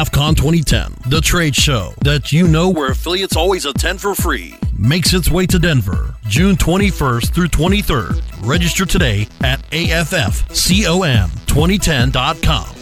AFCON 2010, the trade show that you know where affiliates always attend for free, makes its way to Denver June 21st through 23rd. Register today at AFFCON2010.com.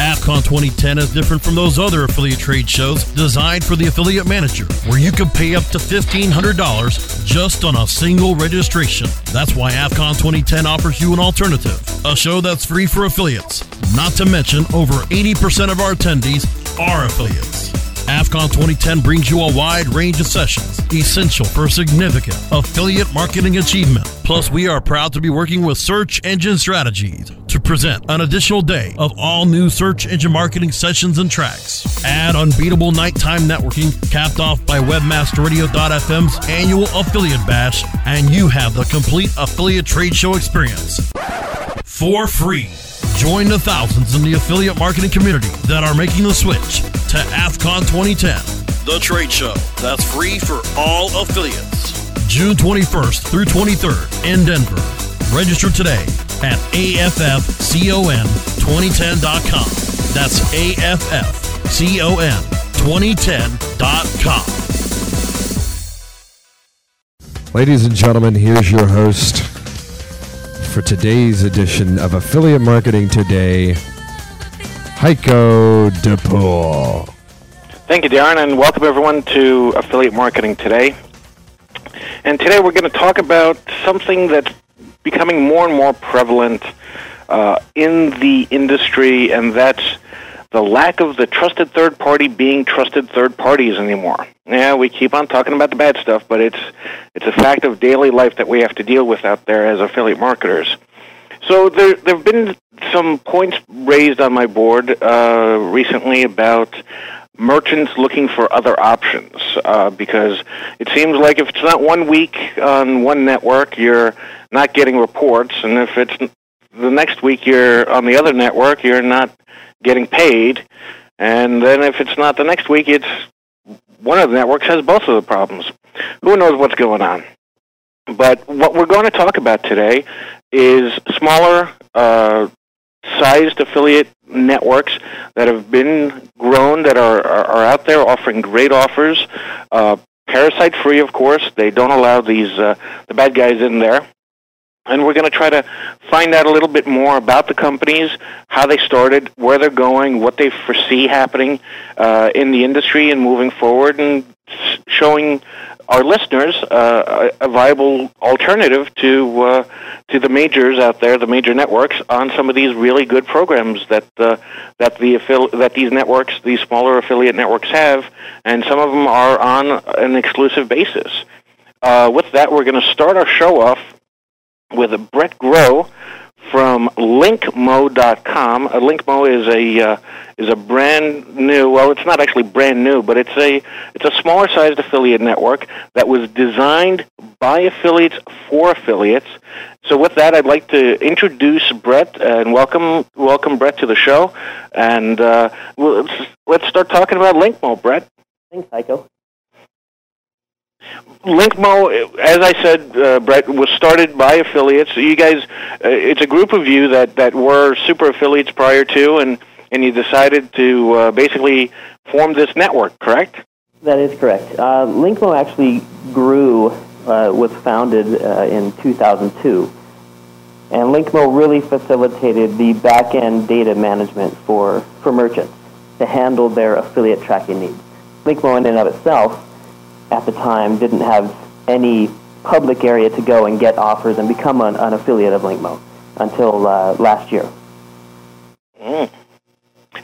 AFCON 2010 is different from those other affiliate trade shows designed for the affiliate manager, where you can pay up to $1,500 just on a single registration. That's why AFCON 2010 offers you an alternative, a show that's free for affiliates. Not to mention, over 80% of our attendees are affiliates. AFCON 2010 brings you a wide range of sessions essential for significant affiliate marketing achievement. Plus, we are proud to be working with Search Engine Strategies to present an additional day of all new search engine marketing sessions and tracks. Add unbeatable nighttime networking capped off by WebmasterRadio.fm's annual affiliate bash, and you have the complete affiliate trade show experience for free. Join the thousands in the affiliate marketing community that are making the switch to AFCON 2010, the trade show that's free for all affiliates. June 21st through 23rd in Denver. Register today at AFFCON2010.com. That's AFFCON2010.com. Ladies and gentlemen, here's your host for today's edition of Affiliate Marketing Today, Heiko DePool. Thank you, Darren, and welcome everyone to Affiliate Marketing Today. And today we're going to talk about something that's becoming more and more prevalent uh, in the industry, and that's the lack of the trusted third party being trusted third parties anymore. Yeah, we keep on talking about the bad stuff, but it's it's a fact of daily life that we have to deal with out there as affiliate marketers. So there there have been some points raised on my board uh, recently about merchants looking for other options uh, because it seems like if it's not one week on one network, you're not getting reports, and if it's the next week you're on the other network, you're not getting paid. And then if it's not the next week, it's one of the networks has both of the problems. Who knows what's going on? But what we're going to talk about today is smaller uh, sized affiliate networks that have been grown, that are, are, are out there offering great offers. Uh, parasite free, of course. They don't allow these uh, the bad guys in there and we're going to try to find out a little bit more about the companies, how they started, where they're going, what they foresee happening uh, in the industry and moving forward, and showing our listeners uh, a viable alternative to uh, to the majors out there, the major networks, on some of these really good programs that uh, that the that these networks, these smaller affiliate networks, have, and some of them are on an exclusive basis. Uh, with that, we're going to start our show off with Brett Grow from linkmo.com. Uh, Linkmo is a uh, is a brand new. Well, it's not actually brand new, but it's a it's a smaller sized affiliate network that was designed by affiliates for affiliates. So, with that, I'd like to introduce Brett and welcome welcome Brett to the show. And uh, let's let's start talking about Linkmo, Brett. Thanks, Haiko. Linkmo, as I said, uh, Brett, was started by affiliates. You guys, uh, it's a group of you that, that were super affiliates prior to, and, and you decided to uh, basically form this network, correct? That is correct. Uh, Linkmo actually grew, uh, was founded uh, in 2002. And Linkmo really facilitated the back end data management for, for merchants to handle their affiliate tracking needs. Linkmo, in and of itself, at the time didn't have any public area to go and get offers and become an, an affiliate of Linkmo until uh, last year. Mm.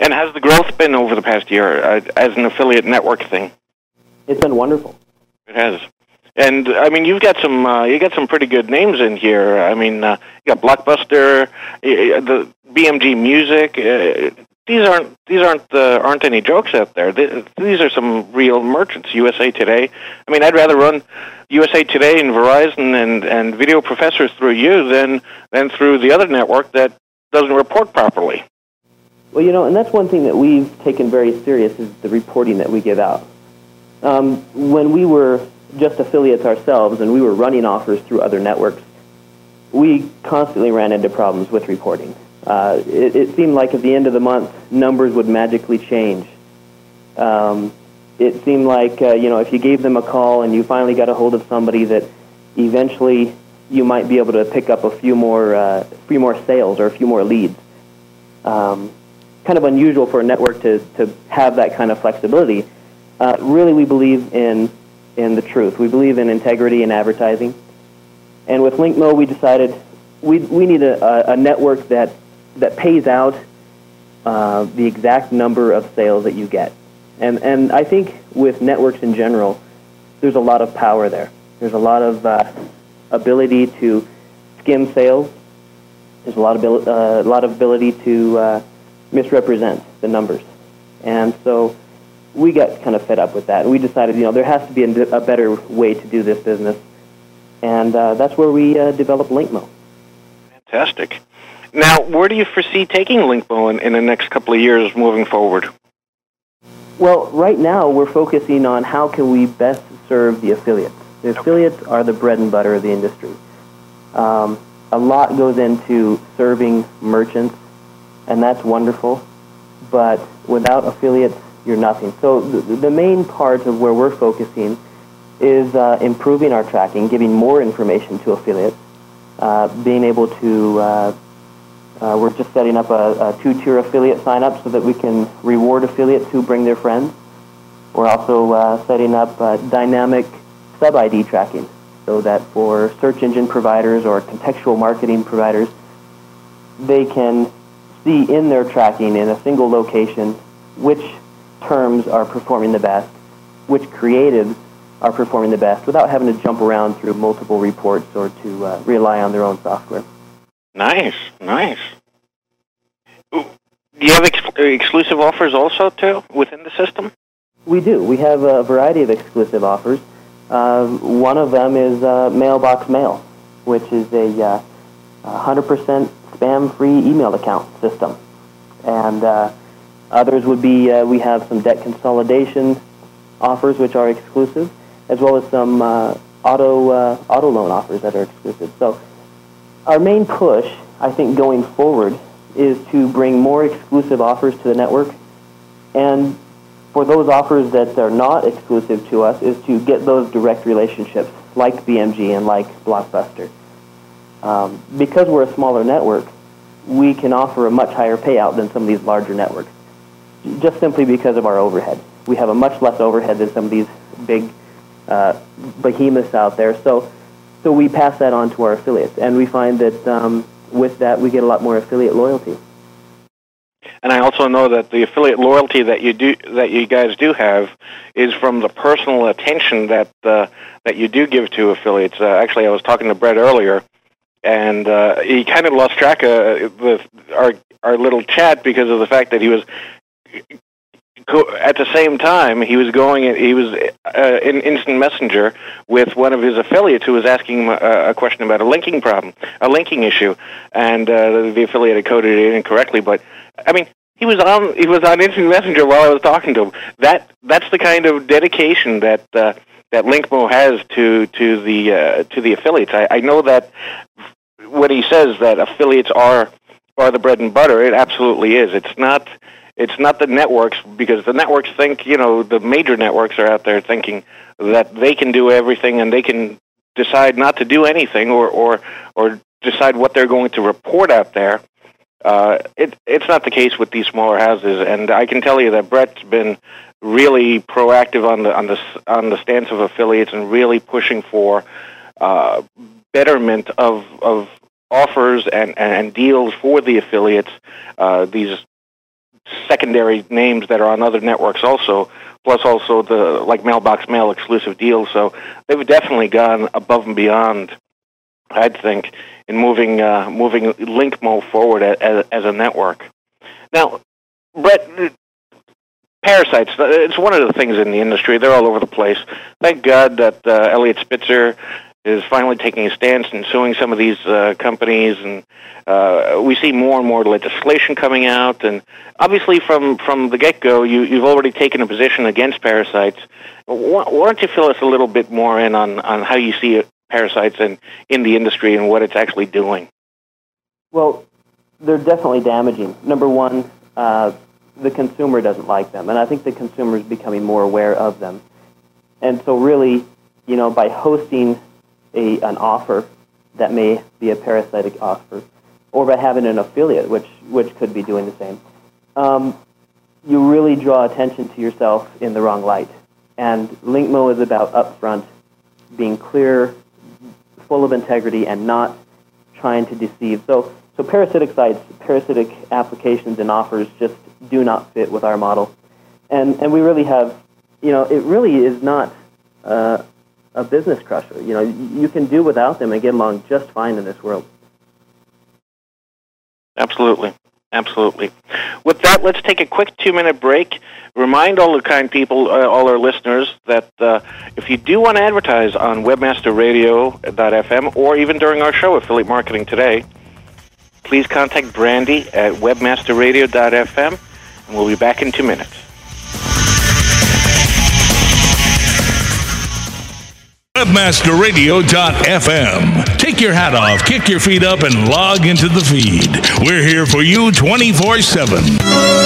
And has the growth been over the past year uh, as an affiliate network thing? It's been wonderful. It has. And I mean, you've got some uh, you got some pretty good names in here. I mean, uh, you got Blockbuster, the BMG Music. These aren't these aren't uh, aren't any jokes out there. These are some real merchants. USA Today. I mean, I'd rather run USA Today and Verizon and and Video Professors through you than than through the other network that doesn't report properly. Well, you know, and that's one thing that we've taken very serious is the reporting that we give out. Um, when we were just affiliates ourselves and we were running offers through other networks, we constantly ran into problems with reporting uh, it, it, seemed like at the end of the month, numbers would magically change. Um, it seemed like uh, you know if you gave them a call and you finally got a hold of somebody that eventually you might be able to pick up a few more uh, few more sales or a few more leads. Um, kind of unusual for a network to, to have that kind of flexibility. Uh, really, we believe in in the truth. We believe in integrity in advertising. And with LinkMo, we decided we, we need a, a network that, that pays out uh, the exact number of sales that you get. And, and I think with networks in general, there's a lot of power there. There's a lot of uh, ability to skim sales. There's a lot of, uh, lot of ability to uh, misrepresent the numbers. And so we got kind of fed up with that. We decided, you know, there has to be a, a better way to do this business. And uh, that's where we uh, developed LinkMo. Fantastic. Now, where do you foresee taking LinkMo in, in the next couple of years moving forward? Well, right now we're focusing on how can we best serve the affiliates. The okay. affiliates are the bread and butter of the industry. Um, a lot goes into serving merchants, and that's wonderful. But without affiliates, you're nothing. So the, the main part of where we're focusing is uh, improving our tracking, giving more information to affiliates, uh, being able to, uh, uh we're just setting up a, a, two-tier affiliate sign-up so that we can reward affiliates who bring their friends. We're also uh, setting up dynamic sub-ID tracking so that for search engine providers or contextual marketing providers, they can see in their tracking in a single location which terms are performing the best, which creatives are performing the best without having to jump around through multiple reports or to uh, rely on their own software. Nice, nice. Do you have ex- exclusive offers also too within the system? We do. We have a variety of exclusive offers. Uh, one of them is uh, Mailbox Mail, which is a 100% uh, spam-free email account system, and uh, Others would be uh, we have some debt consolidation offers which are exclusive, as well as some auto auto loan offers that are exclusive. So our main push, I think, going forward, is to bring more exclusive offers to the network, and for those offers that are not exclusive to us, is to get those direct relationships like BMG and like Blockbuster. Um, because we're a smaller network, we can offer a much higher payout than some of these larger networks just simply because of our overhead. We have a much less overhead than some of these big uh, behemoths out there. So, so we pass that on to our affiliates, and we find that um, with that we get a lot more affiliate loyalty. And I also know that the affiliate loyalty that you do that you guys do have is from the personal attention that uh, that you do give to affiliates. Uh, actually, I was talking to Brett earlier, and uh, he kind of lost track of the, our our little chat because of the fact that he was at the same time, he was going. He was uh, in instant messenger with one of his affiliates who was asking him a, question about a linking problem, a linking issue, and uh, the affiliate had coded it incorrectly. But I mean, he was on. He was on instant messenger while I was talking to him. That that's the kind of dedication that uh, that Linkmo has to to the uh, to the affiliates. I, I know that when he says that affiliates are are the bread and butter, it absolutely is. It's not it's not the networks because the networks think you know the major networks are out there thinking that they can do everything and they can decide not to do anything or or or decide what they're going to report out there. Uh, it, it's not the case with these smaller houses, and I can tell you that Brett's been really proactive on the on the on the stance of affiliates and really pushing for uh, betterment of of offers and, and deals for the affiliates. Uh, these secondary names that are on other networks also, plus also the like Mailbox Mail exclusive deals. So they've definitely gone above and beyond. I'd think in moving uh, moving Linkmo forward as, as a network. Now, Brett, parasites. Uh, it's one of the things in the industry. They're all over the place. Thank God that uh, Eliot Spitzer is finally taking a stance and suing some of these uh, companies, and uh, we see more and more legislation coming out. And obviously, from from the get go, you, you've already taken a position against parasites. Why, why don't you fill us a little bit more in on on how you see parasites in in the industry and what it's actually doing? Well, they're definitely damaging. Number one, uh, the consumer doesn't like them, and I think the consumer is becoming more aware of them. And so, really, you know, by hosting a an offer that may be a parasitic offer, or by having an affiliate, which which could be doing the same, um, you really draw attention to yourself in the wrong light. And Linkmo is about upfront, being clear, full of integrity, and not trying to deceive. So, so parasitic sites, parasitic applications and offers just do not fit with our model. And, and we really have, you know, it really is not uh, a business crusher. You know, you can do without them and get along just fine in this world. Absolutely. Absolutely. With that, let's take a quick two minute break. Remind all the kind people, uh, all our listeners, that uh, if you do want to advertise on webmasterradio.fm or even during our show, Affiliate Marketing Today, please contact Brandy at webmasterradio.fm, and we'll be back in two minutes. WebmasterRadio.fm. Take your hat off, kick your feet up, and log into the feed. We're here for you 24 7.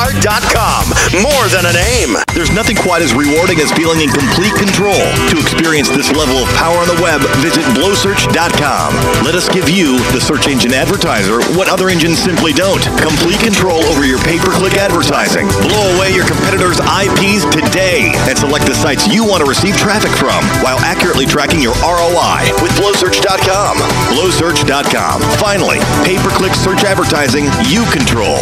dot com. More than a name. There's nothing quite as rewarding as feeling in complete control. To experience this level of power on the web, visit blowsearch.com. Let us give you, the search engine advertiser, what other engines simply don't. Complete control over your pay per click advertising. Blow away your competitors' IPs today and select the sites you want to receive traffic from while accurately tracking your ROI with blowsearch.com. Blowsearch.com. Finally, pay-per-click search advertising you control.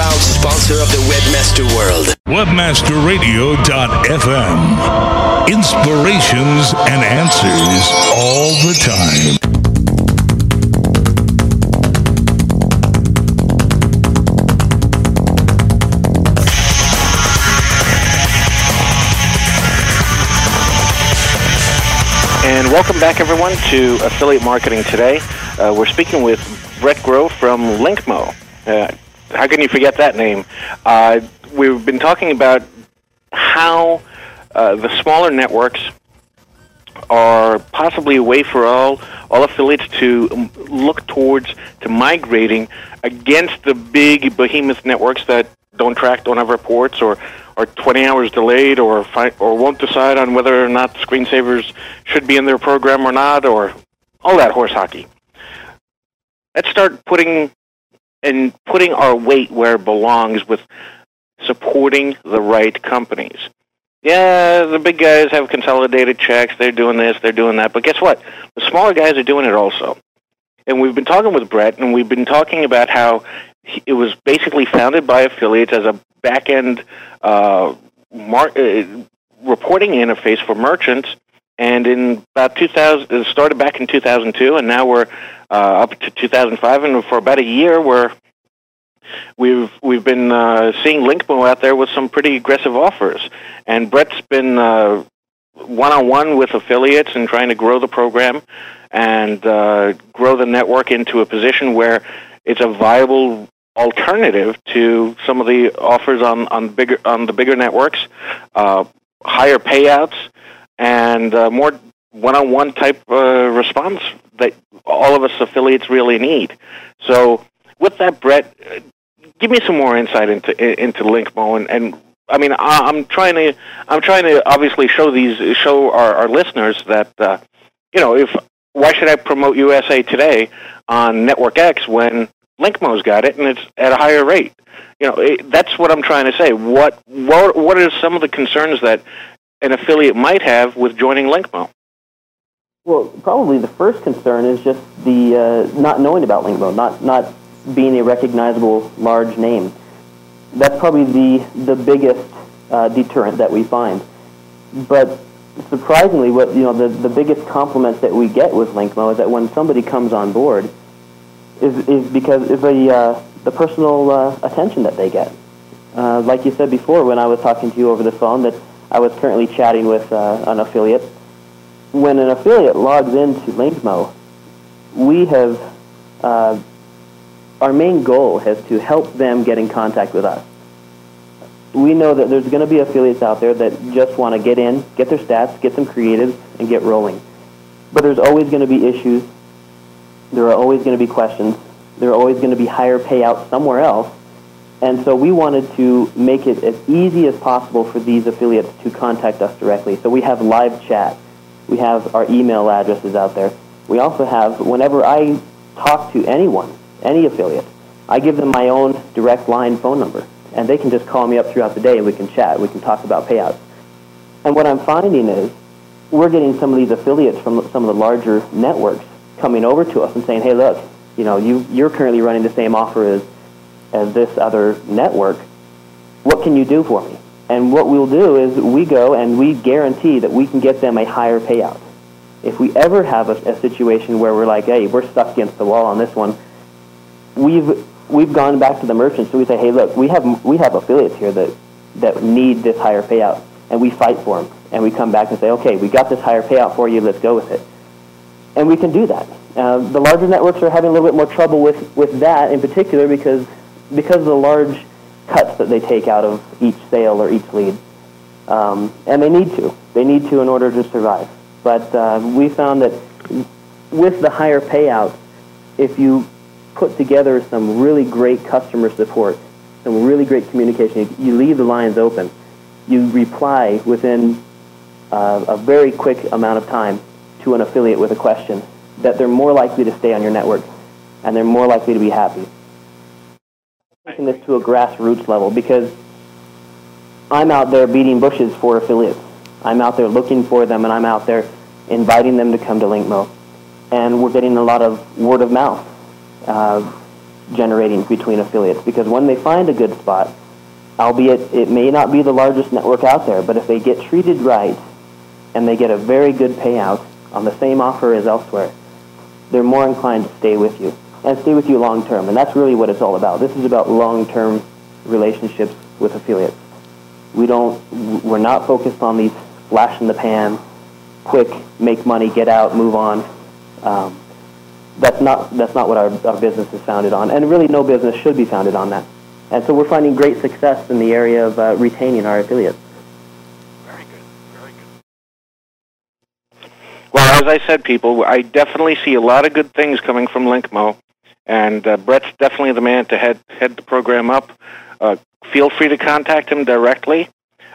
Proud sponsor of the Webmaster World. Webmasterradio.fm. Inspirations and answers all the time. And welcome back, everyone, to Affiliate Marketing Today. Uh, we're speaking with Brett Grove from Linkmo. Uh, how can you forget that name? Uh, we've been talking about how uh, the smaller networks are possibly a way for all all affiliates to um, look towards to migrating against the big behemoth networks that don't track, don't have reports, or are 20 hours delayed, or fi- or won't decide on whether or not screensavers should be in their program or not, or all that horse hockey. Let's start putting and putting our weight where it belongs with supporting the right companies. Yeah, the big guys have consolidated checks. They're doing this, they're doing that. But guess what? The smaller guys are doing it also. And we've been talking with Brett, and we've been talking about how it was basically founded by affiliates as a back end uh, mar- uh, reporting interface for merchants. And in about 2000, it started back in 2002, and now we're uh, up to 2005. And for about a year, we're we've we've been uh, seeing Linkmo out there with some pretty aggressive offers, and Brett's been one on one with affiliates and trying to grow the program and uh, grow the network into a position where it's a viable alternative to some of the offers on on bigger on the bigger networks, uh, higher payouts, and uh, more one-on-one type uh, response that all of us affiliates really need. So, with that, Brett, give me some more insight into into Linkmo and, and I mean, I'm trying to I'm trying to obviously show these show our, our listeners that uh, you know if why should I promote USA Today on Network X when Linkmo's got it, and it's at a higher rate. You know, it, that's what I'm trying to say. What what what are some of the concerns that an affiliate might have with joining Linkmo? Well, probably the first concern is just the uh, not knowing about Linkmo, not not being a recognizable large name. That's probably the the biggest uh, deterrent that we find. But surprisingly, what you know, the, the biggest compliment that we get with Linkmo is that when somebody comes on board, is is because of the uh, the personal uh, attention that they get. Uh, like you said before, when I was talking to you over the phone, that I was currently chatting with uh, an affiliate when an affiliate logs into Linkmo, we have uh, our main goal is to help them get in contact with us. We know that there's going to be affiliates out there that just want to get in, get their stats, get some creatives, and get rolling. But there's always going to be issues. There are always going to be questions. There are always going to be higher payouts somewhere else. And so we wanted to make it as easy as possible for these affiliates to contact us directly. So we have live chat we have our email addresses out there. We also have, whenever I talk to anyone, any affiliate, I give them my own direct line phone number. And they can just call me up throughout the day and we can chat. We can talk about payouts. And what I'm finding is we're getting some of these affiliates from some of the larger networks coming over to us and saying, hey, look, you know, you, you're currently running the same offer as, as this other network. What can you do for me? And what we'll do is we go and we guarantee that we can get them a higher payout. If we ever have a, a situation where we're like, hey, we're stuck against the wall on this one, we've we've gone back to the merchants. and we say, hey, look, we have we have affiliates here that that need this higher payout, and we fight for them. And we come back and say, okay, we got this higher payout for you. Let's go with it. And we can do that. Uh, the larger networks are having a little bit more trouble with, with that in particular because because of the large cuts that they take out of each sale or each lead. Um, and they need to. They need to in order to survive. But uh, we found that with the higher payout, if you put together some really great customer support, some really great communication, you leave the lines open, you reply within uh, a very quick amount of time to an affiliate with a question, that they're more likely to stay on your network and they're more likely to be happy taking this to a grassroots level because I'm out there beating bushes for affiliates. I'm out there looking for them, and I'm out there inviting them to come to Linkmo. And we're getting a lot of word of mouth uh, generating between affiliates because when they find a good spot, albeit it may not be the largest network out there, but if they get treated right and they get a very good payout on the same offer as elsewhere, they're more inclined to stay with you and stay with you long term. And that's really what it's all about. This is about long term relationships with affiliates. We don't, we're not focused on these flash in the pan, quick, make money, get out, move on. Um, that's not, that's not what our, our business is founded on. And really, no business should be founded on that. And so we're finding great success in the area of uh, retaining our affiliates. Very good. Very good. Well, as I said, people, I definitely see a lot of good things coming from Linkmo. And uh, Brett's definitely the man to head head the program up. Uh, feel free to contact him directly.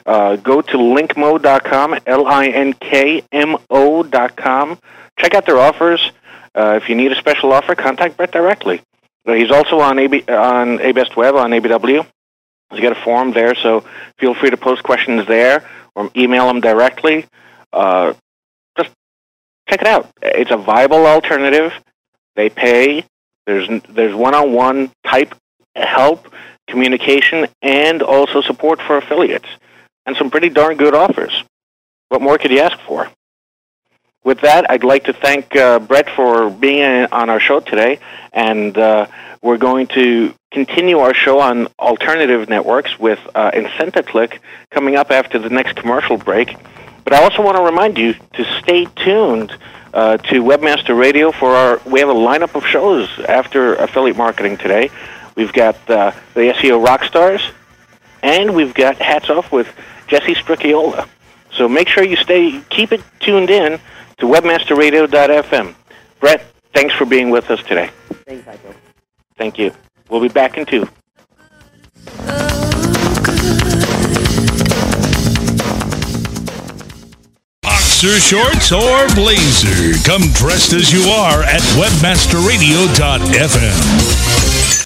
Uh, go to linkmo.com, L-I-N-K-M-O.com. Check out their offers. Uh, if you need a special offer, contact Brett directly. Uh, he's also on AB, on ABest Web on ABW. He's got a forum there, so feel free to post questions there or email him directly. Uh, just check it out. It's a viable alternative. They pay. There's there's one-on-one type help, communication, and also support for affiliates, and some pretty darn good offers. What more could you ask for? With that, I'd like to thank uh, Brett for being on our show today, and uh, we're going to continue our show on alternative networks with uh, IncentaClick coming up after the next commercial break. But I also want to remind you to stay tuned uh, to Webmaster Radio for our. We have a lineup of shows after affiliate marketing today. We've got uh, the SEO rock stars, and we've got hats off with Jessie Stricchiola. So make sure you stay, keep it tuned in to webmasterradio.fm. Brett, thanks for being with us today. Thanks, Michael. Thank you. We'll be back in two. Boxer shorts or blazer. Come dressed as you are at webmasterradio.fm.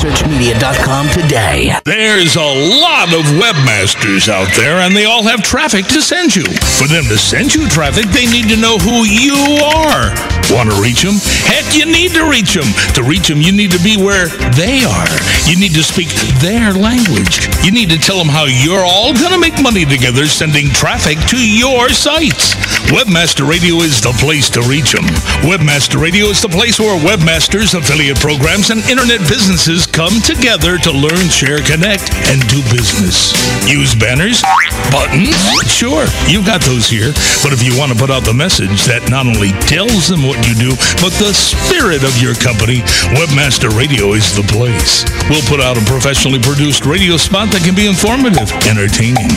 InfoSearchMedia.com today. There's a lot of webmasters out there, and they all have traffic to send you. For them to send you traffic, they need to know who you are. Want to reach them? Heck, you need to reach them. To reach them, you need to be where they are. You need to speak their language. You need to tell them how you're all going to make money together sending traffic to your sites. Webmaster Radio is the place to reach them. Webmaster Radio is the place where webmasters, affiliate programs, and internet businesses come together to learn, share, connect, and do business. Use banners, buttons, sure, you've got those here. But if you want to put out the message that not only tells them what you do, but the spirit of your company, Webmaster Radio is the place. We'll put out a professionally produced radio spot that can be informative, entertaining,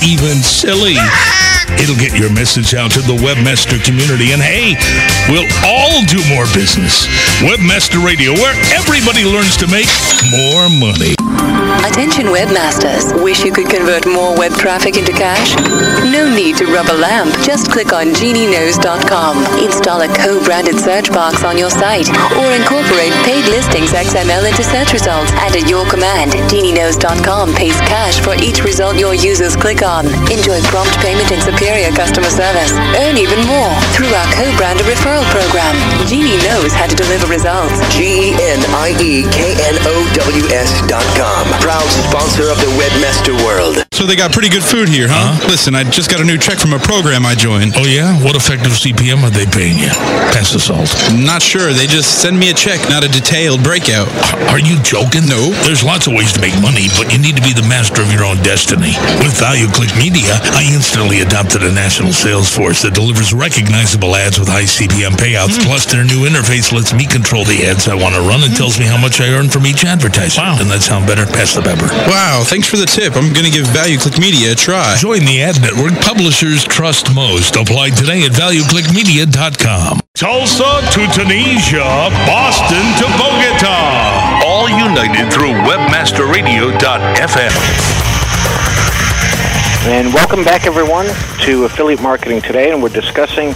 even silly. It'll get your message out to the Webmaster community, and hey, we'll all do more business. Webmaster Radio, where everybody learns to make more money. Attention webmasters. Wish you could convert more web traffic into cash? No need to rub a lamp. Just click on GenieKnows.com. Install a co-branded search box on your site or incorporate paid listings XML into search results. And at your command, GenieKnows.com pays cash for each result your users click on. Enjoy prompt payment and superior customer service. Earn even more through our co-branded referral program. Genie knows how to deliver results. G-E-N-I-E-K-N-O-W-S dot com. Proud sponsor of the Webmaster World. So they got pretty good food here, huh? Listen, I just got a new check from a program I joined. Oh, yeah? What effective CPM are they paying you? Pass the salt. Not sure. They just send me a check, not a detailed breakout. Are you joking? No. There's lots of ways to make money, but you need to be the master of your own destiny. With ValueClick Media, I instantly adopted a national sales force that delivers recognizable ads with high CPM payouts. Hmm. Plus, their new interface lets me control the ads I want to run and hmm. tells me how much I earn from each advertiser. Wow. And that sound better? Pass the pepper. Wow, thanks for the tip. I'm going to give ValueClick Media a try. Join the ad network publishers trust most. Apply today at valueclickmedia.com. Tulsa to Tunisia, Boston to Bogota. All united through webmasterradio.fm. And welcome back, everyone, to Affiliate Marketing Today, and we're discussing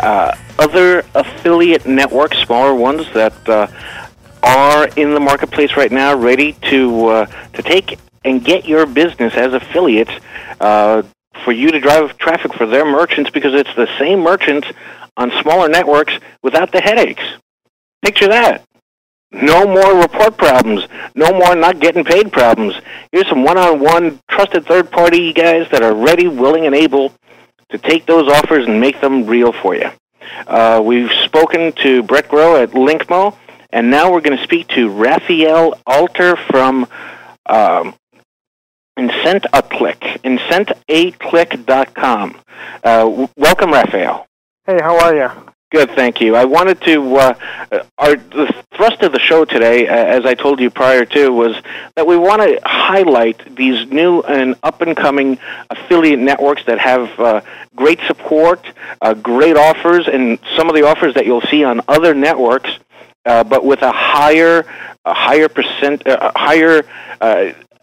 uh, other affiliate networks, smaller ones that uh, are in the marketplace right now, ready to uh, to take and get your business as affiliates uh, for you to drive traffic for their merchants because it's the same merchants on smaller networks without the headaches. Picture that. No more report problems. No more not getting paid problems. Here's some one-on-one trusted third-party guys that are ready, willing, and able to take those offers and make them real for you. Uh, we've spoken to Brett Grow at Linkmo, and now we're going to speak to Raphael Alter from um, IncentaClick, incentaclick.com. Uh, w- welcome, Raphael. Hey, how are you? Good, thank you. I wanted to. Uh, our the thrust of the show today, uh, as I told you prior to, was that we want to highlight these new and up and coming affiliate networks that have uh, great support, uh, great offers, and some of the offers that you'll see on other networks, uh, but with a higher, a higher percent, uh, higher.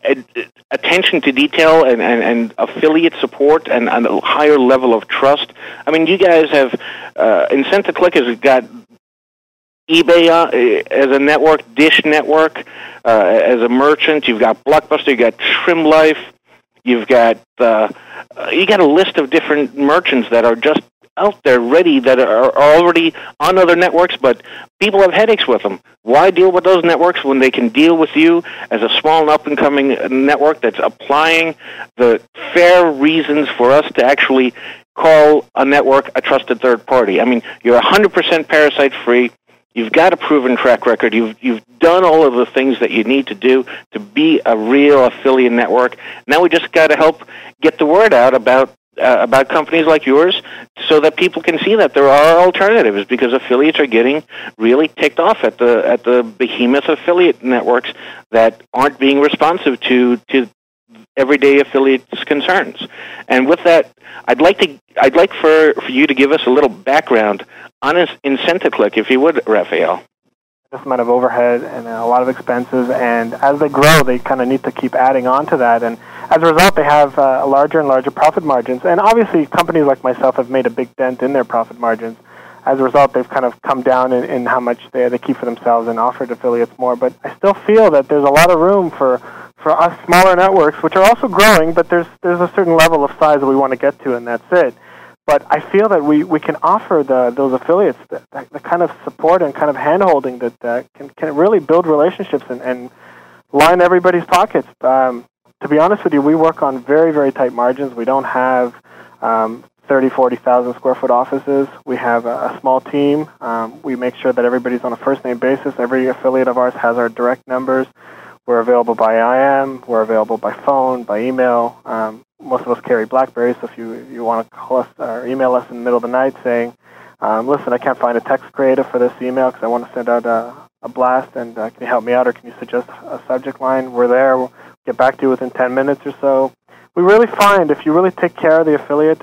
Uh, attention to detail and, and, and affiliate support and, and a higher level of trust. I mean, you guys have, uh, Incent Click has got eBay uh, as a network, Dish Network uh, as a merchant. You've got Blockbuster. You've got Trim Life. You've got uh, you got a list of different merchants that are just out there ready that are already on other networks, but people have headaches with them. Why deal with those networks when they can deal with you as a small and up and coming network that's applying the fair reasons for us to actually call a network a trusted third party? I mean, you're 100% parasite free. You've got a proven track record. You've you've done all of the things that you need to do to be a real affiliate network. Now we just got to help get the word out about uh, about companies like yours so that people can see that there are alternatives because affiliates are getting really ticked off at the at the behemoth affiliate networks that aren't being responsive to to everyday affiliates concerns. And with that, I'd like to I'd like for, for you to give us a little background on IncentaClick, if you would, Raphael this amount of overhead and a lot of expenses, and as they grow, they kind of need to keep adding on to that. And as a result, they have uh, larger and larger profit margins. And obviously, companies like myself have made a big dent in their profit margins. As a result, they've kind of come down in, in how much they, they keep for themselves and offered affiliates more. But I still feel that there's a lot of room for, for us smaller networks, which are also growing, but there's, there's a certain level of size that we want to get to, and that's it. But I feel that we, we can offer the, those affiliates the, the, the kind of support and kind of handholding that uh, can, can really build relationships and, and line everybody's pockets. Um, to be honest with you, we work on very, very tight margins. We don't have um, 30, 40,000 square foot offices. We have a, a small team. Um, we make sure that everybody's on a first name basis. Every affiliate of ours has our direct numbers. We're available by IM. We're available by phone, by email. Um, most of us carry BlackBerry, so if you you want to call us or email us in the middle of the night saying, um, "Listen, I can't find a text creator for this email because I want to send out a, a blast, and uh, can you help me out, or can you suggest a subject line?" We're there. Get back to you within 10 minutes or so. We really find if you really take care of the affiliate,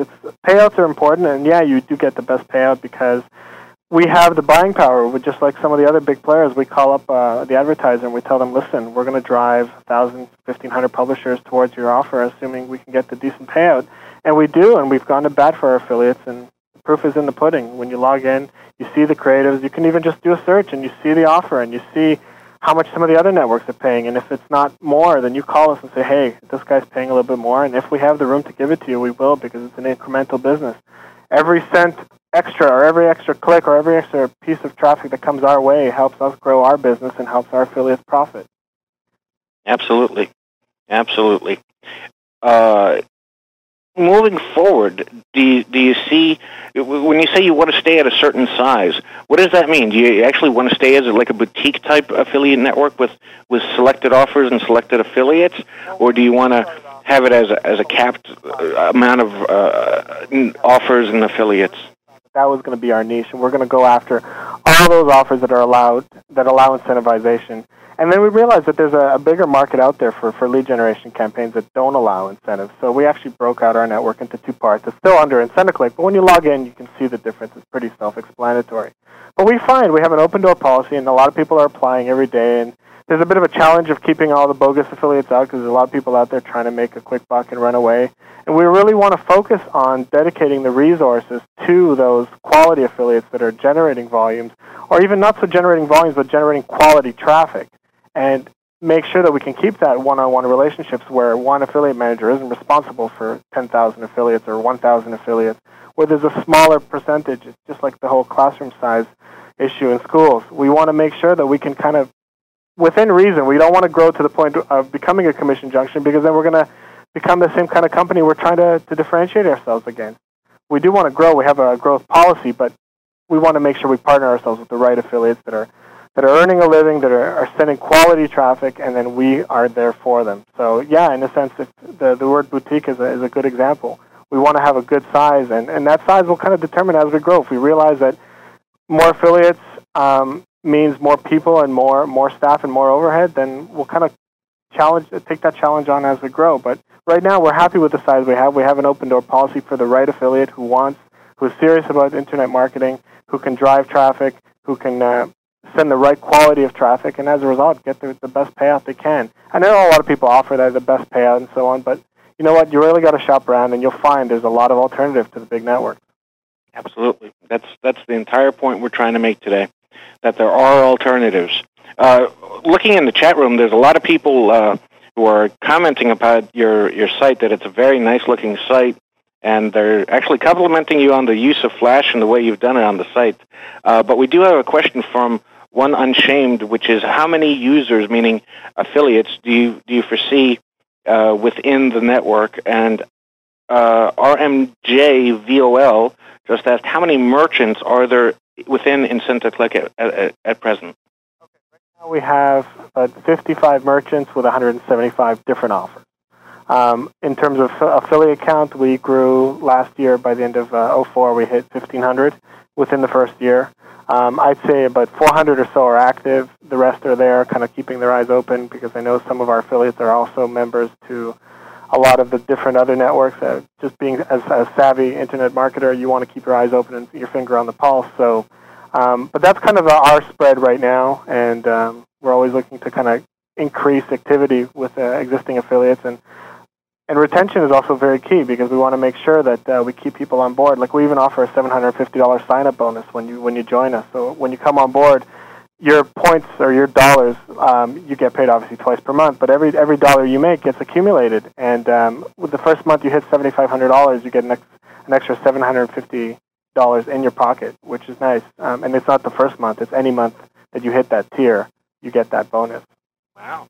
payouts are important, and yeah, you do get the best payout because we have the buying power. With just like some of the other big players, we call up uh, the advertiser and we tell them, listen, we're going to drive 1,000, 1,500 publishers towards your offer, assuming we can get the decent payout. And we do, and we've gone to bat for our affiliates, and the proof is in the pudding. When you log in, you see the creatives. You can even just do a search, and you see the offer, and you see how much some of the other networks are paying. And if it's not more, then you call us and say, hey, this guy's paying a little bit more, and if we have the room to give it to you, we will because it's an incremental business. Every cent extra or every extra click or every extra piece of traffic that comes our way helps us grow our business and helps our affiliates profit. Absolutely. Absolutely. Uh, moving forward, do you, do you see, when you say you want to stay at a certain size, what does that mean? Do you actually want to stay as like a boutique type affiliate network with, with selected offers and selected affiliates? Or do you want to have it as a, as a capped uh, amount of uh, offers and affiliates? That was going to be our niche, and we're going to go after all those offers that are allowed that allow incentivization. And then we realized that there's a, a bigger market out there for, for lead generation campaigns that don't allow incentives. So we actually broke out our network into two parts. It's still under IncentaClick, but when you log in, you can see the difference. It's pretty self-explanatory. But we find we have an open door policy, and a lot of people are applying every day. And there's a bit of a challenge of keeping all the bogus affiliates out because there's a lot of people out there trying to make a quick buck and run away. And we really want to focus on dedicating the resources to those quality affiliates that are generating volumes, or even not so generating volumes, but generating quality traffic. And make sure that we can keep that one-on-one relationships where one affiliate manager isn't responsible for 10,000 affiliates or 1,000 affiliates, where there's a smaller percentage. It's just like the whole classroom size issue in schools. We want to make sure that we can kind of, within reason, we don't want to grow to the point of becoming a commission junction because then we're going to become the same kind of company we're trying to, to differentiate ourselves against. We do want to grow. We have a growth policy, but we want to make sure we partner ourselves with the right affiliates that are that are earning a living, that are, are sending quality traffic, and then we are there for them. So yeah, in a sense, the the word boutique is a, is a good example. We want to have a good size, and, and that size will kind of determine as we grow. If we realize that more affiliates um, means more people and more more staff and more overhead, then we'll kind of challenge take that challenge on as we grow. But right now, we're happy with the size we have. We have an open door policy for the right affiliate who wants, who is serious about internet marketing, who can drive traffic, who can uh, send the right quality of traffic, and as a result, get the, the best payout they can. I know a lot of people offer that the best payout and so on, but you know what? You really got to shop around, and you'll find there's a lot of alternative to the big networks. Absolutely, that's that's the entire point we're trying to make today. That there are alternatives. Uh, looking in the chat room, there's a lot of people uh, who are commenting about your your site. That it's a very nice looking site, and they're actually complimenting you on the use of Flash and the way you've done it on the site. Uh, but we do have a question from one unshamed, which is how many users, meaning affiliates, do you do you foresee uh, within the network? And uh, RMJVOL just asked, how many merchants are there within IncentaClick at, at, at present? we have about 55 merchants with 175 different offers. Um, in terms of affiliate count, we grew last year. By the end of uh, 04, we hit 1,500 within the first year. Um, I'd say about 400 or so are active. The rest are there, kind of keeping their eyes open because I know some of our affiliates are also members to a lot of the different other networks. Uh, just being as a savvy internet marketer, you want to keep your eyes open and your finger on the pulse. So, um, but that's kind of our spread right now, and um, we're always looking to kind of increase activity with uh, existing affiliates and and retention is also very key because we want to make sure that uh, we keep people on board. Like we even offer a $750 sign-up bonus when you when you join us. So when you come on board, your points or your dollars, um, you get paid obviously twice per month, but every every dollar you make gets accumulated. And um, with the first month you hit $7,500, you get an, ex- an extra $750 in your pocket, which is nice. Um, and it's not the first month; it's any month that you hit that tier, you get that bonus. Wow.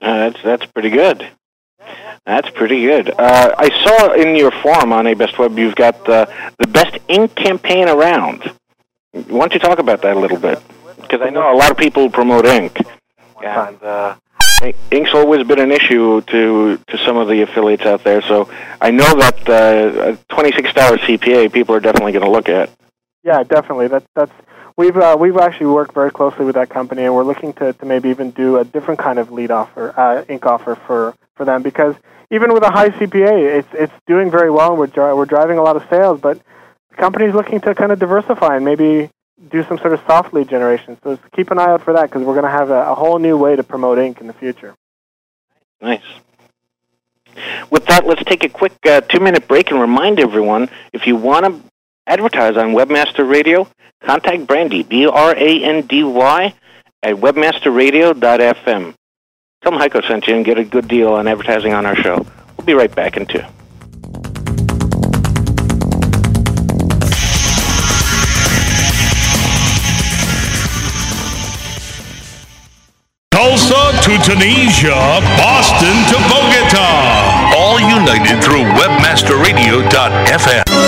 Uh, that's that's pretty good. That's pretty good. Uh, I saw in your forum on ABestWeb you've got the the best ink campaign around. Why don't you talk about that a little bit? Because I know a lot of people promote ink, and uh, ink's always been an issue to to some of the affiliates out there. So I know that uh, a twenty six dollar CPA people are definitely going to look at. Yeah, definitely. That that's we've uh, we've actually worked very closely with that company, and we're looking to, to maybe even do a different kind of lead offer, uh, ink offer for for them because even with a high CPA, it's it's doing very well. and We're dri- we're driving a lot of sales, but the company's looking to kind of diversify and maybe do some sort of soft lead generation. So keep an eye out for that because we're going to have a, a whole new way to promote ink in the future. Nice. With that, let's take a quick uh, two-minute break and remind everyone if you want to advertise on Webmaster Radio, contact Brandy B R A N D Y at webmasterradio.fm. Tell them Haiko sent you and get a good deal on advertising on our show. We'll be right back in two. To Tunisia, Boston to Bogota. All united through webmasterradio.fm.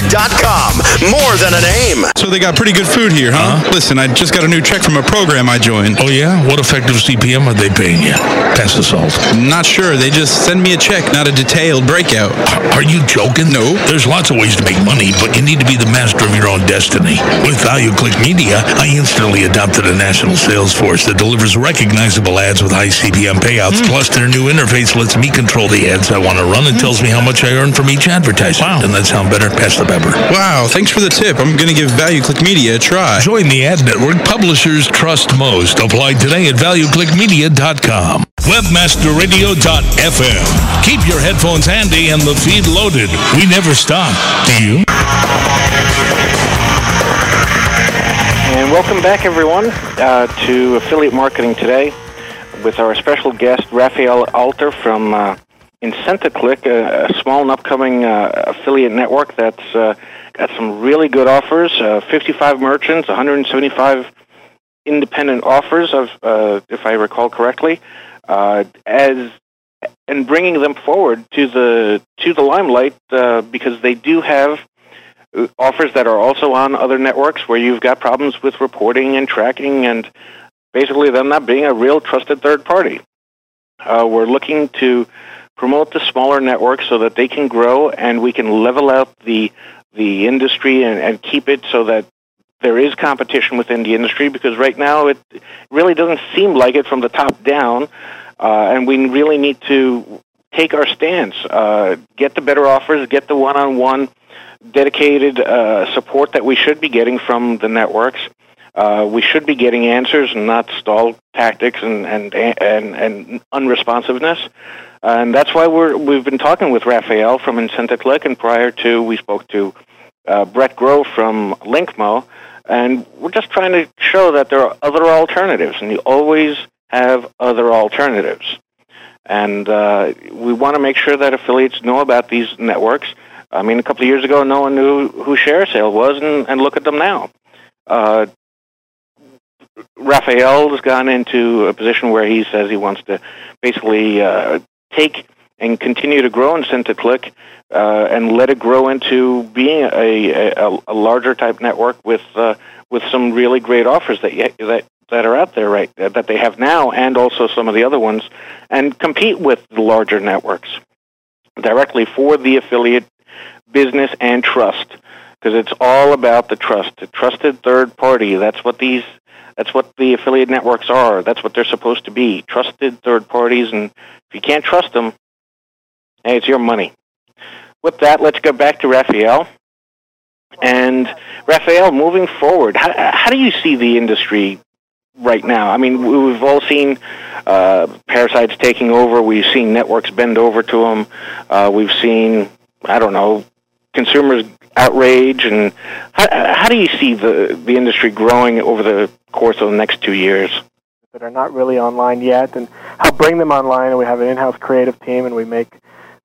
R.com. More than a name. So they got pretty good food here, huh? Listen, I just got a new check from a program I joined. Oh, yeah? What effective CPM are they paying you? Pass the salt. Not sure. They just send me a check, not a detailed breakout. Are you joking? No. There's lots of ways to make money, but you need to be the master of your own destiny. With ValueClick Media, I instantly adopted a national sales force that delivers recognizable ads with high CPM payouts. Hmm. Plus, their new interface lets me control the ads I want to run and hmm. tells me how much I earn from each advertisement. Wow. Doesn't that sound better? Pass the pepper. Wow, thanks for the tip. I'm going to give ValueClick Media a try. Join the ad network publishers trust most. Apply today at valueclickmedia.com. Webmasterradio.fm. Keep your headphones handy and the feed loaded. We never stop. Do you? And welcome back, everyone, uh, to Affiliate Marketing Today with our special guest, Raphael Alter from uh, IncentaClick, a, a small and upcoming uh, affiliate network that's uh, got some really good offers, uh, 55 merchants, 175 independent offers, of, uh, if I recall correctly, uh, as and bringing them forward to the to the limelight uh, because they do have offers that are also on other networks where you've got problems with reporting and tracking and basically them not being a real trusted third party. Uh, we're looking to promote the smaller networks so that they can grow and we can level out the the industry and, and keep it so that there is competition within the industry because right now it really doesn't seem like it from the top down, uh, and we really need to take our stance, uh, get the better offers, get the one-on-one dedicated uh, support that we should be getting from the networks. Uh, we should be getting answers and not stall tactics and and and, and unresponsiveness. And that's why we're we've been talking with Raphael from IncentaClick, and prior to we spoke to uh, Brett Grove from Linkmo, and we're just trying to show that there are other alternatives, and you always have other alternatives. and uh, we want to make sure that affiliates know about these networks. I mean, a couple of years ago, no one knew who ShareASale was, and, and look at them now. Uh, Raphael has gone into a position where he says he wants to basically uh, take and continue to grow in Click uh, and let it grow into being a, a, a larger type network with uh, with some really great offers that you, that that are out there right that they have now and also some of the other ones and compete with the larger networks directly for the affiliate business and trust because it's all about the trust. The trusted third party that's what these that's what the affiliate networks are that's what they're supposed to be trusted third parties and if you can't trust them hey it's your money with that let's go back to raphael and raphael moving forward how, how do you see the industry right now. I mean, we've all seen uh, parasites taking over. We've seen networks bend over to them. Uh, we've seen, I don't know, consumers outrage. And how, how do you see the the industry growing over the course of the next two years? That are not really online yet, and help bring them online. And we have an in-house creative team, and we make.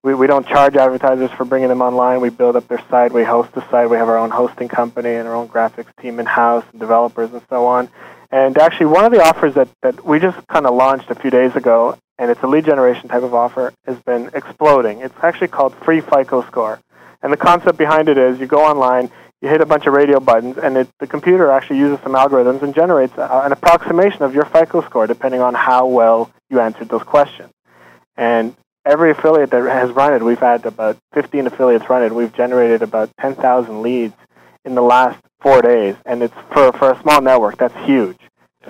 We, we don't charge advertisers for bringing them online. We build up their site. We host the site. We have our own hosting company and our own graphics team in-house and developers and so on and actually, one of the offers that, that we just kind of launched a few days ago, and it's a lead generation type of offer, has been exploding. It's actually called Free FICO Score. And the concept behind it is you go online, you hit a bunch of radio buttons, and it, the computer actually uses some algorithms and generates a, an approximation of your FICO score depending on how well you answered those questions. And every affiliate that has run it, we've had about 15 affiliates run it, we've generated about 10,000 leads in the last four days, and it's for for a small network. That's huge.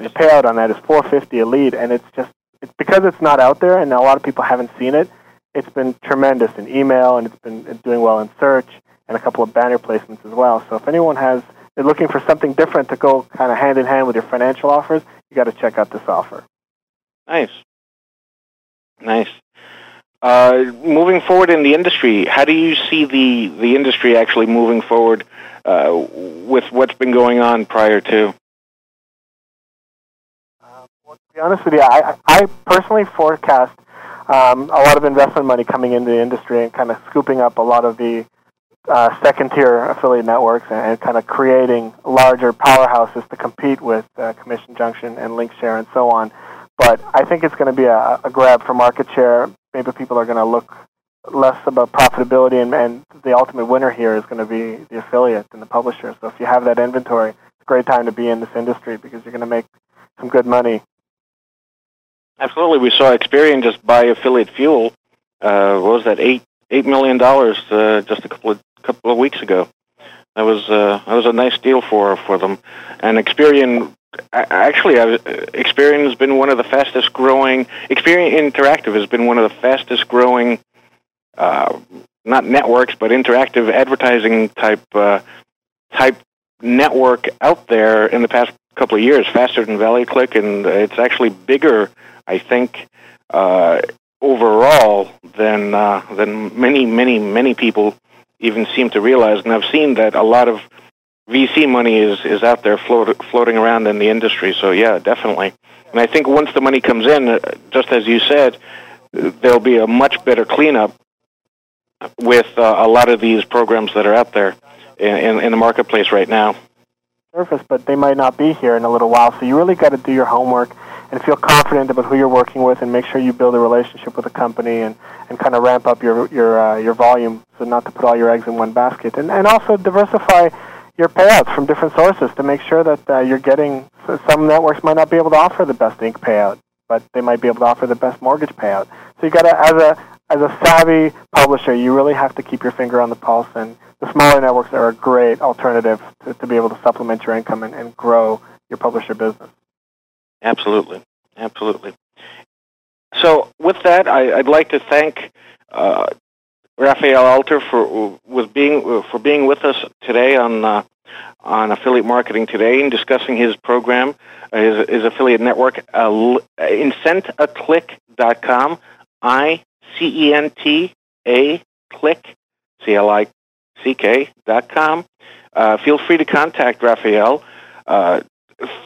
The payout on that is 450 a lead, and it's just it's because it's not out there, and a lot of people haven't seen it. It's been tremendous in email, and it's been doing well in search, and a couple of banner placements as well. So if anyone has they're looking for something different to go kind of hand in hand with your financial offers, you got to check out this offer. Nice, nice. Uh, moving forward in the industry, how do you see the, the industry actually moving forward uh, with what's been going on prior to? Uh, well, to be honest with you, I, I personally forecast um, a lot of investment money coming into the industry and kind of scooping up a lot of the uh, second tier affiliate networks and, and, kind of creating larger powerhouses to compete with uh, Commission Junction and LinkShare and so on. But I think it's going to be a, a grab for market share. Maybe people are going to look less about profitability, and, and the ultimate winner here is going to be the affiliate and the publisher. So if you have that inventory, it's a great time to be in this industry because you're going to make some good money. Absolutely, we saw Experian just buy affiliate fuel. Uh, what was that? Eight eight million dollars uh, just a couple of couple of weeks ago. That was uh, that was a nice deal for for them. And Experian actually, Experian has been one of the fastest growing. Experian Interactive has been one of the fastest growing, uh, not networks, but interactive advertising type uh, type network out there in the past couple of years, faster than ValueClick, and it's actually bigger, I think, uh, overall than uh, than many, many, many people even seem to realize. And I've seen that a lot of VC money is, is out there float, floating around in the industry. So yeah, definitely. And I think once the money comes in, uh, just as you said, there'll be a much better cleanup with uh, a lot of these programs that are out there in, in, in the marketplace right now. Surface, but they might not be here in a little while. So you really got to do your homework and feel confident about who you're working with, and make sure you build a relationship with a company and, and kind of ramp up your your uh, your volume, so not to put all your eggs in one basket, and and also diversify your payouts from different sources to make sure that uh, you're getting. Some networks might not be able to offer the best ink payout, but they might be able to offer the best mortgage payout. So you got to, as a as a savvy publisher, you really have to keep your finger on the pulse. And the smaller networks are a great alternative to, to be able to supplement your income and, and grow your publisher business. Absolutely, absolutely. So with that, I, would like to thank uh, Raphael Alter for with being for being with us today on uh, on affiliate marketing today and discussing his program, uh, his, his affiliate network, uh, incentaclick.com, I C E N T A click C L I C K dot com. Uh, feel free to contact Raphael uh,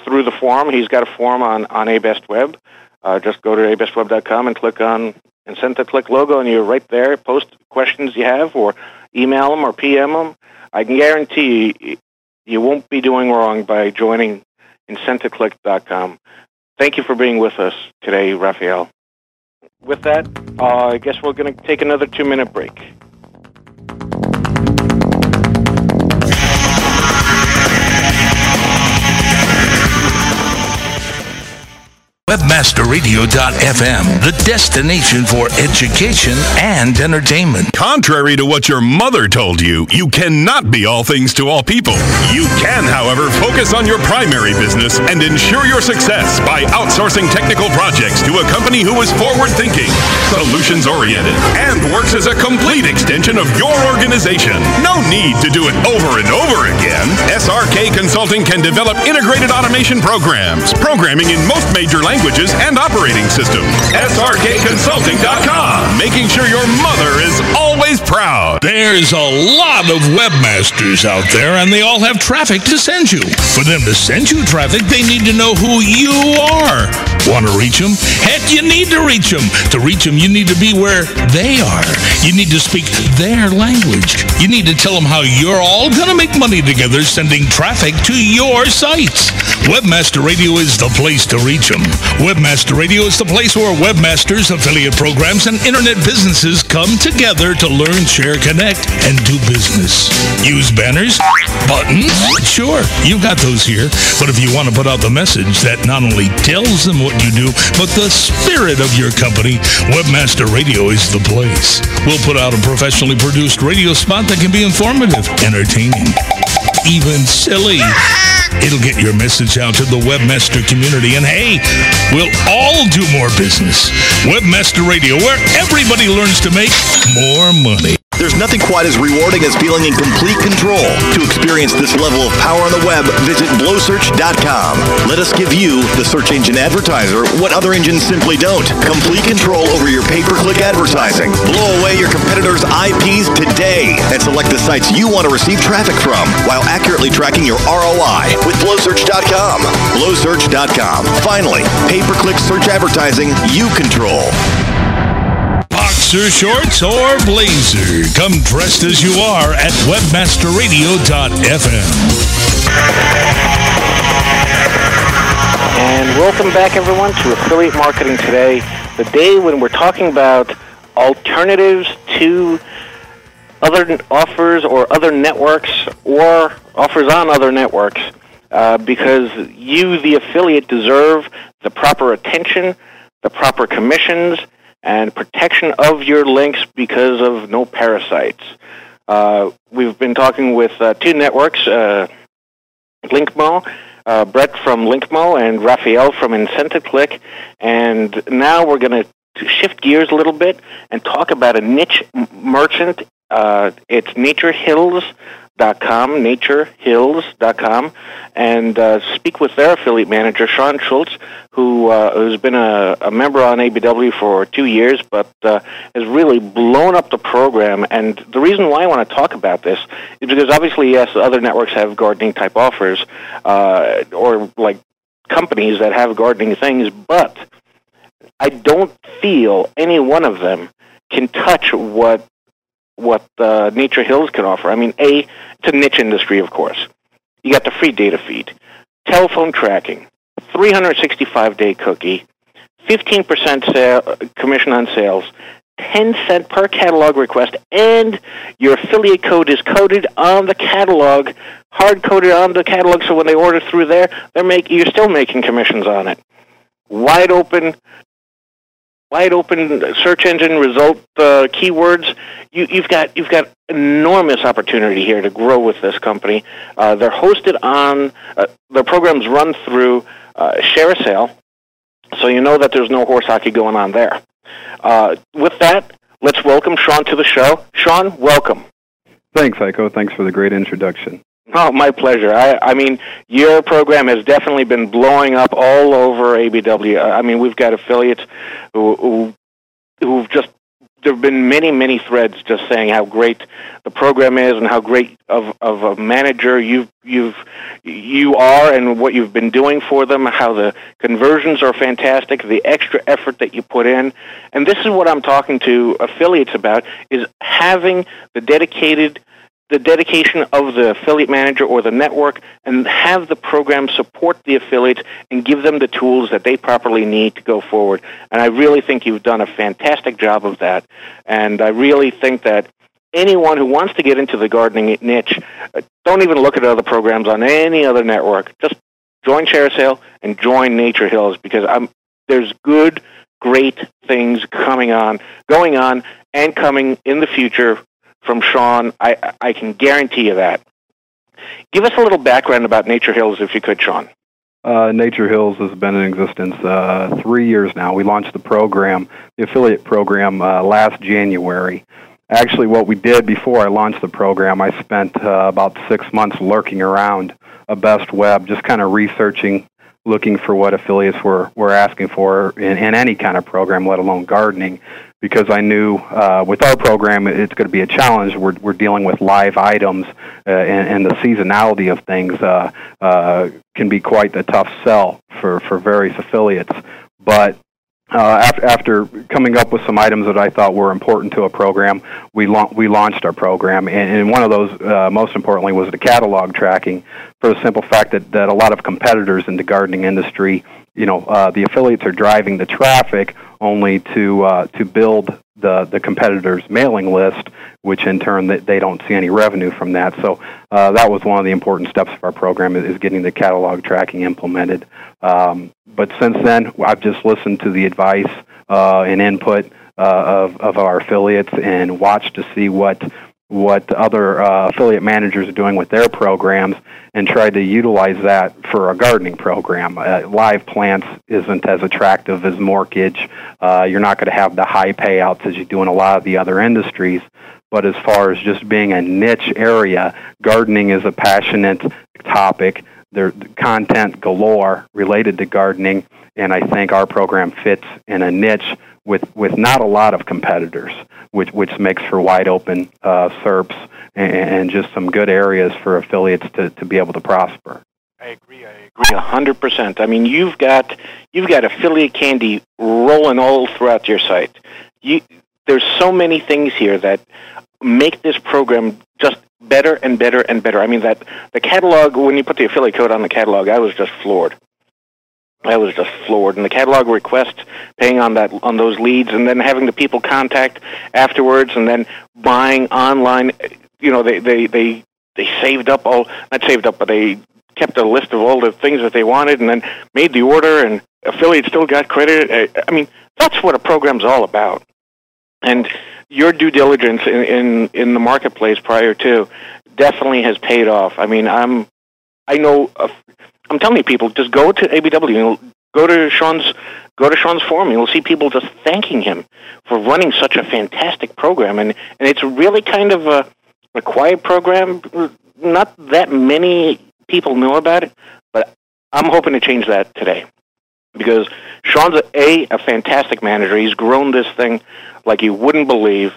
through the forum. He's got a forum on on A Best Web. Uh, just go to abestweb.com and click on Incentaclick logo, and you're right there. Post questions you have, or email them or PM them. I can guarantee you, you won't be doing wrong by joining Incentaclick.com. Thank you for being with us today, Raphael. With that, uh, I guess we're going to take another two minute break. WebmasterRadio.fm, the destination for education and entertainment. Contrary to what your mother told you, you cannot be all things to all people. You can, however, focus on your primary business and ensure your success by outsourcing technical projects to a company who is forward thinking, solutions oriented, and works as a complete extension of your organization. No need to do it over and over again. SRK Consulting can develop integrated automation programs, programming in most major languages and operating systems. SRKConsulting.com, making sure your mother is always proud. There's a lot of webmasters out there, and they all have traffic to send you. For them to send you traffic, they need to know who you are. Want to reach them? Heck, you need to reach them. To reach them, you need to be where they are. You need to speak their language. You need to tell them how you're all going to make money together sending traffic to your sites. Webmaster Radio is the place to reach them. Webmaster Radio is the place where webmasters, affiliate programs, and internet businesses come together to learn, share, connect, and do business. Use banners, buttons, sure, you've got those here. But if you want to put out the message that not only tells them what you do, but the spirit of your company, Webmaster Radio is the place. We'll put out a professionally produced radio spot that can be informative, entertaining, even silly. It'll get your message out to the webmaster community. And hey, we'll all do more business. Webmaster Radio, where everybody learns to make more money. There's nothing quite as rewarding as feeling in complete control. To experience this level of power on the web, visit blowsearch.com. Let us give you, the search engine advertiser, what other engines simply don't. Complete control over your pay-per-click advertising. Blow away your competitors' IPs today and select the sites you want to receive traffic from while accurately tracking your ROI with blowsearch.com. Blowsearch.com. Finally, pay-per-click search advertising you control. Boxer shorts or blazer. Come dressed as you are at webmasterradio.fm. And welcome back, everyone, to Affiliate Marketing Today, the day when we're talking about alternatives to other offers or other networks or offers on other networks uh, because you, the affiliate, deserve the proper attention, the proper commissions, and protection of your links because of no parasites. Uh, we've been talking with uh, two networks, uh, Linkmo, uh, Brett from Linkmo, and Raphael from Incentaclick, and now we're going to shift gears a little bit and talk about a niche merchant. Uh, it's NatureHills.com, naturehills.com, and uh, speak with their affiliate manager, Sean Schultz, who uh, who's been a, a member on ABW for two years, but uh, has really blown up the program. And the reason why I want to talk about this is because obviously, yes, other networks have gardening type offers, uh, or like companies that have gardening things, but I don't feel any one of them can touch what what uh, Nature Hills can offer. I mean, a it's a niche industry, of course. You got the free data feed, telephone tracking, 365 day cookie, 15% sale, commission on sales, 10 cent per catalog request, and your affiliate code is coded on the catalog, hard coded on the catalog. So when they order through there, they're make you're still making commissions on it. Wide open, wide open search engine result uh, keywords. You, you've got you've got enormous opportunity here to grow with this company. Uh, they're hosted on uh, their programs run through uh, Share a Sale, so you know that there's no horse hockey going on there. Uh, with that, let's welcome Sean to the show. Sean, welcome. Thanks, Haiko. Thanks for the great introduction. Oh, my pleasure. I, I mean, your program has definitely been blowing up all over ABW. I mean, we've got affiliates who, who who've just there have been many, many threads just saying how great the program is and how great of, of a manager you've you've you are and what you've been doing for them. How the conversions are fantastic, the extra effort that you put in, and this is what I'm talking to affiliates about: is having the dedicated the dedication of the affiliate manager or the network and have the program support the affiliates and give them the tools that they properly need to go forward. And I really think you've done a fantastic job of that. And I really think that anyone who wants to get into the gardening niche, uh, don't even look at other programs on any other network. Just join ShareASale and join Nature Hills because I'm, there's good, great things coming on, going on, and coming in the future from Sean. I, I can guarantee you that. Give us a little background about Nature Hills, if you could, Sean. Uh, Nature Hills has been in existence uh, three years now. We launched the program, the affiliate program, uh, last January. Actually, what we did before I launched the program, I spent uh, about six months lurking around a best web, just kind of researching, looking for what affiliates were, were asking for in, in any kind of program, let alone gardening because I knew uh, with our program it's going to be a challenge. We're, we're dealing with live items, uh, and, and the seasonality of things uh, uh, can be quite a tough sell for, for various affiliates. But uh, after, after coming up with some items that I thought were important to a program, we, la- we launched our program. And, and one of those, uh, most importantly, was the catalog tracking for the simple fact that, that a lot of competitors in the gardening industry, you know, uh, the affiliates are driving the traffic only to uh, to build the the competitors' mailing list, which in turn they, don't see any revenue from that. So uh, that was one of the important steps of our program is, getting the catalog tracking implemented. Um, but since then, I've just listened to the advice uh, and input uh, of of our affiliates and watched to see what what other uh, affiliate managers are doing with their programs and tried to utilize that for a gardening program. Uh, live plants isn't as attractive as mortgage. Uh, you're not going to have the high payouts as you do in a lot of the other industries. But as far as just being a niche area, gardening is a passionate topic. There's content galore related to gardening, and I think our program fits in a niche with, with not a lot of competitors, which, which makes for wide open uh, SERPs and, and just some good areas for affiliates to, to be able to prosper. I agree. I agree a hundred percent. I mean, you've got you've got affiliate candy rolling all throughout your site. You, there's so many things here that make this program just better and better and better. I mean, that the catalog when you put the affiliate code on the catalog, I was just floored. I was just floored. And the catalog request, paying on that on those leads, and then having the people contact afterwards, and then buying online. You know, they they they they saved up all not saved up, but they kept a list of all the things that they wanted, and then made the order, and affiliate still got credit. I mean, that's what a program's all about. And your due diligence in in, in the marketplace prior to definitely has paid off. I mean, I'm I know I'm telling you, people, just go to ABW and go to Sean's go to Sean's forum. And You'll see people just thanking him for running such a fantastic program, and and it's really kind of a, a quiet program. Not that many people know about it, but I'm hoping to change that today because Sean's a, a, a fantastic manager. He's grown this thing like you wouldn't believe,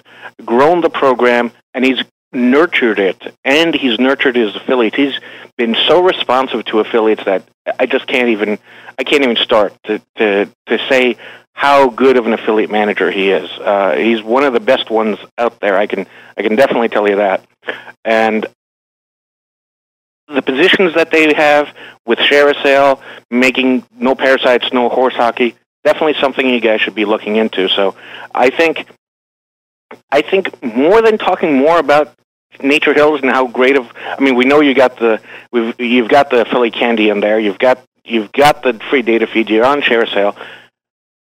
grown the program, and he's nurtured it, and he's nurtured his affiliates. He's been so responsive to affiliates that I just can't even I can't even start to to to say how good of an affiliate manager he is. Uh, he's one of the best ones out there. I can I can definitely tell you that. And the positions that they have with ShareASale, making no parasites, no horse hockey, definitely something you guys should be looking into. So I think I think more than talking more about Nature Hills and how great of I mean we know you got the we've you've got the Philly candy in there. You've got you've got the free data feed. You're on ShareASale.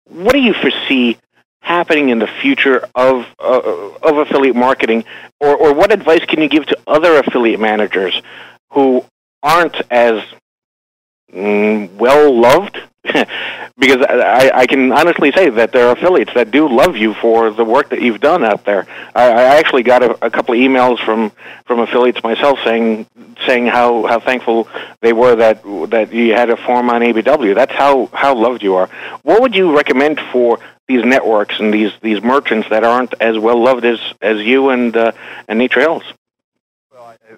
What do you foresee happening in the future of uh, of affiliate marketing, or or what advice can you give to other affiliate managers who aren't as mm, well loved because I, I can honestly say that there are affiliates that do love you for the work that you've done out there. I, I actually got a, a couple of emails from from affiliates myself saying saying how, how thankful they were that that you had a form on ABW. That's how how loved you are. What would you recommend for these networks and these these merchants that aren't as well loved as as you and uh, and Nature Hills?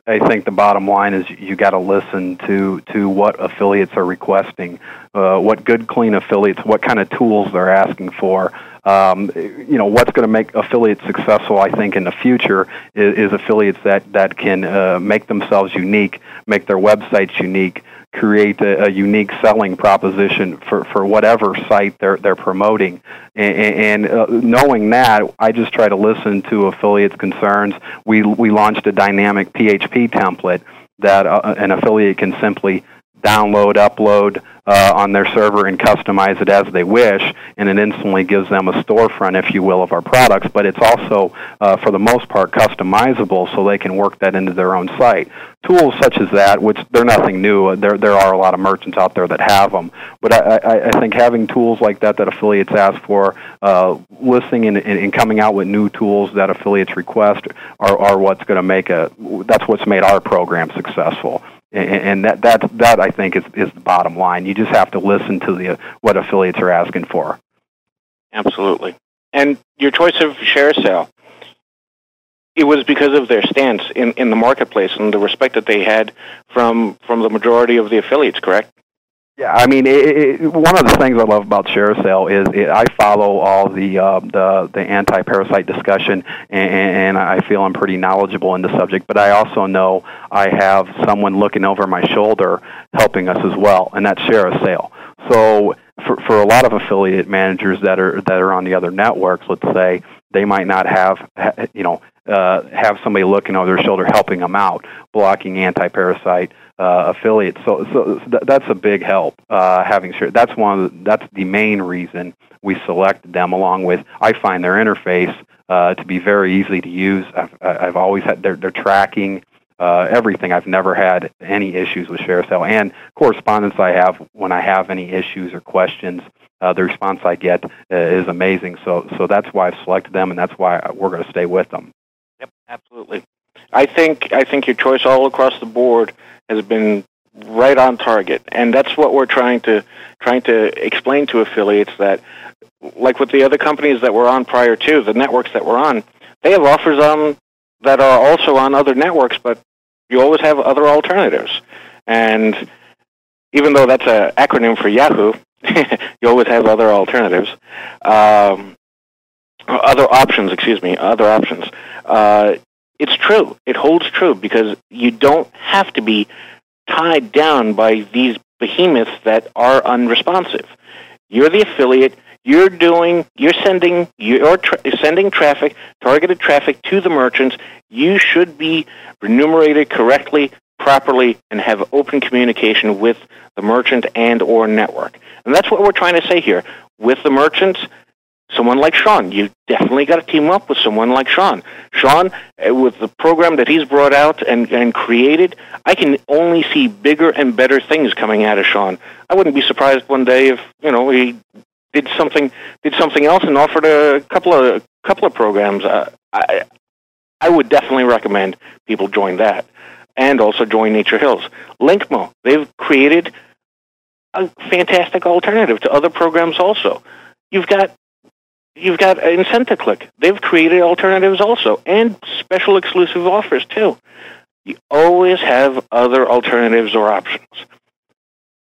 I think the bottom line is you got to listen to to what affiliates are requesting, uh, what good clean affiliates, what kind of tools they're asking for. Um, you know what's going to make affiliates successful. I think in the future is, is affiliates that that can uh, make themselves unique, make their websites unique, create a, a, unique selling proposition for, for whatever site they're they're promoting. And, and uh, knowing that, I just try to listen to affiliates' concerns. We we launched a dynamic PHP template that uh, an affiliate can simply download, upload uh, on their server and customize it as they wish, and it instantly gives them a storefront, if you will, of our products. But it's also, uh, for the most part, customizable so they can work that into their own site. Tools such as that, which they're nothing new, there, there are a lot of merchants out there that have them. But I, I, I think having tools like that that affiliates ask for, uh, listening and, and, and coming out with new tools that affiliates request are, are what's going to make a, that's what's made our program successful and that that that I think is is the bottom line. You just have to listen to the what affiliates are asking for. Absolutely. And your choice of ShareASale, it was because of their stance in, in the marketplace and the respect that they had from from the majority of the affiliates, correct? Yeah, I mean, it, it, one of the things I love about ShareASale is it, I follow all the uh, the, the anti-parasite discussion, and, and I feel I'm pretty knowledgeable in the subject. But I also know I have someone looking over my shoulder helping us as well, and that's ShareASale. So for for a lot of affiliate managers that are that are on the other networks, let's say they might not have you know uh, have somebody looking over their shoulder helping them out, blocking anti-parasite uh, affiliates. So, so th- that's a big help. Uh, having sure that's one the, that's the main reason we selected them. Along with I find their interface uh, to be very easy to use. I've, I've always had their, their tracking. Uh, everything. I've never had any issues with ShareASale and correspondence I have when I have any issues or questions. Uh, the response I get uh, is amazing. So, so that's why I've selected them, and that's why we're going to stay with them. Yep, absolutely. I think I think your choice all across the board has been right on target, and that's what we're trying to trying to explain to affiliates that, like with the other companies that we're on prior to the networks that we're on, they have offers on that are also on other networks, but you always have other alternatives, and even though that's an acronym for Yahoo, you always have other alternatives. Um, other options, excuse me, other options. Uh, it's true. It holds true because you don't have to be tied down by these behemoths that are unresponsive. You're the affiliate. You're doing. You're sending. You're tra- sending traffic, targeted traffic to the merchants. You should be remunerated correctly, properly, and have open communication with the merchant and or network. And that's what we're trying to say here. With the merchants, someone like Sean. You definitely got to team up with someone like Sean. Sean, uh, with the program that he's brought out and, and created, I can only see bigger and better things coming out of Sean. I wouldn't be surprised one day if you know he did something did something else and offered a couple of couple of programs. Uh, I I would definitely recommend people join that and also join Nature Hills. Linkmo, they've created a fantastic alternative to other programs also. You've got You've got IncentaClick. They've created alternatives also and special exclusive offers too. You always have other alternatives or options.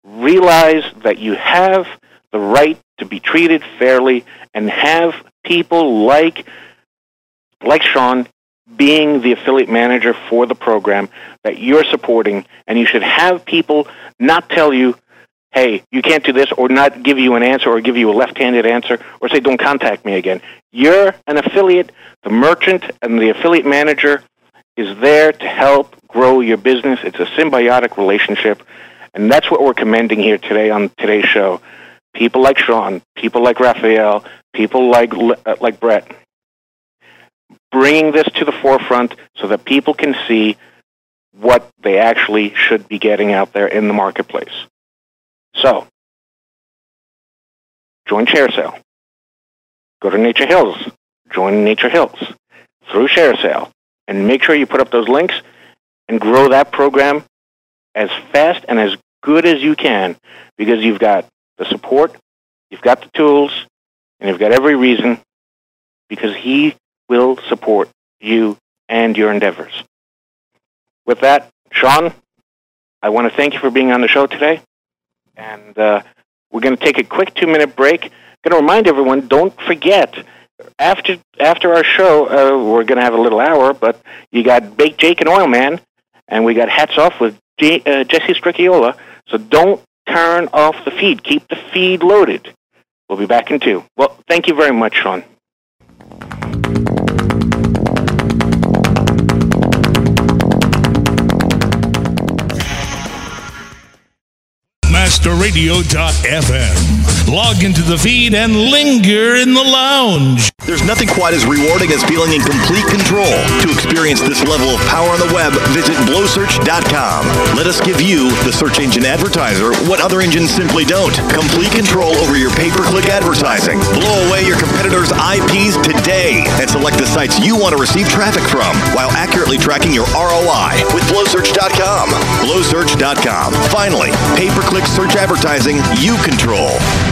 Realize that you have the right to be treated fairly and have people like like Sean being the affiliate manager for the program that you're supporting and you should have people not tell you hey, you can't do this, or not give you an answer, or give you a left-handed answer, or say, don't contact me again. You're an affiliate. The merchant and the affiliate manager is there to help grow your business. It's a symbiotic relationship, and that's what we're commending here today on today's show. People like Sean, people like Raphael, people like uh, like Brett, bringing this to the forefront so that people can see what they actually should be getting out there in the marketplace. So, join ShareASale. Go to Nature Hills, join Nature Hills through ShareASale, and make sure you put up those links and grow that program as fast and as good as you can because you've got the support, you've got the tools, and you've got every reason because he will support you and your endeavors. With that, Sean, I want to thank you for being on the show today. And uh, we're going to take a quick two minute break. Going to remind everyone don't forget, after, after our show, uh, we're going to have a little hour, but you got Bake Jake and Oil Man, and we got Hats Off with J- uh, Jessie Stricchiola. So don't turn off the feed. Keep the feed loaded. We'll be back in two. Well, thank you very much, Sean. masterradio.fm. Log into the feed and linger in the lounge. There's nothing quite as rewarding as feeling in complete control. To experience this level of power on the web, visit blowsearch.com. Let us give you, the search engine advertiser, what other engines simply don't. Complete control over your pay-per-click advertising. Blow away your competitors' IPs today and select the sites you want to receive traffic from while accurately tracking your ROI with blowsearch.com. Blowsearch.com. Finally, pay-per-click search advertising you control.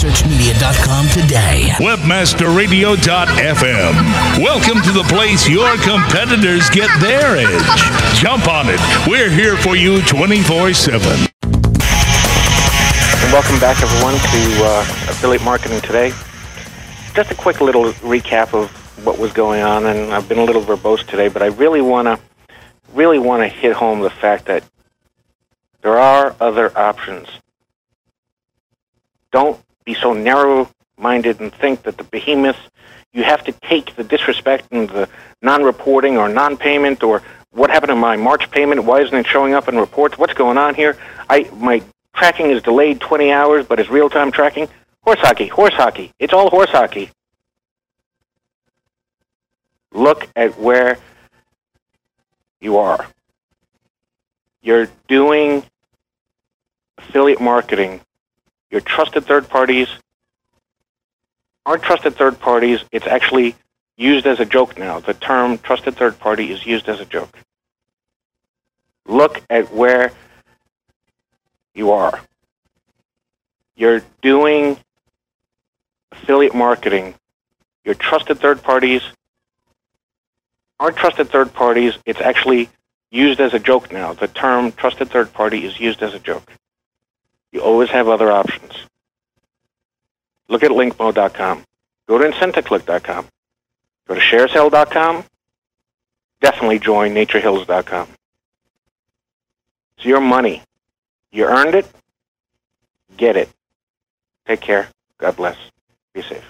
searchmedia.com today. Webmasterradio.fm. Welcome to the place your competitors get their edge. Jump on it. We're here for you 24 7. Welcome back, everyone, to uh, Affiliate Marketing Today. Just a quick little recap of what was going on, and I've been a little verbose today, but I really want to really want to hit home the fact that there are other options. Don't be so narrow-minded and think that the behemoths you have to take the disrespect and the non-reporting or non-payment or what happened to my March payment? Why isn't it showing up in reports? What's going on here? I my tracking is delayed 20 hours, but it's real-time tracking. Horse hockey, horse hockey. It's all horse hockey. Look at where you are. You're doing affiliate marketing your trusted third parties aren't trusted third parties. It's actually used as a joke now. The term trusted third party is used as a joke. Look at where you are. You're doing affiliate marketing. Your trusted third parties aren't trusted third parties. It's actually used as a joke now. The term trusted third party is used as a joke. You always have other options. Look at linkmo.com. Go to incentaclick.com. Go to shareasale.com. Definitely join naturehills.com. It's your money. You earned it. Get it. Take care. God bless. Be safe.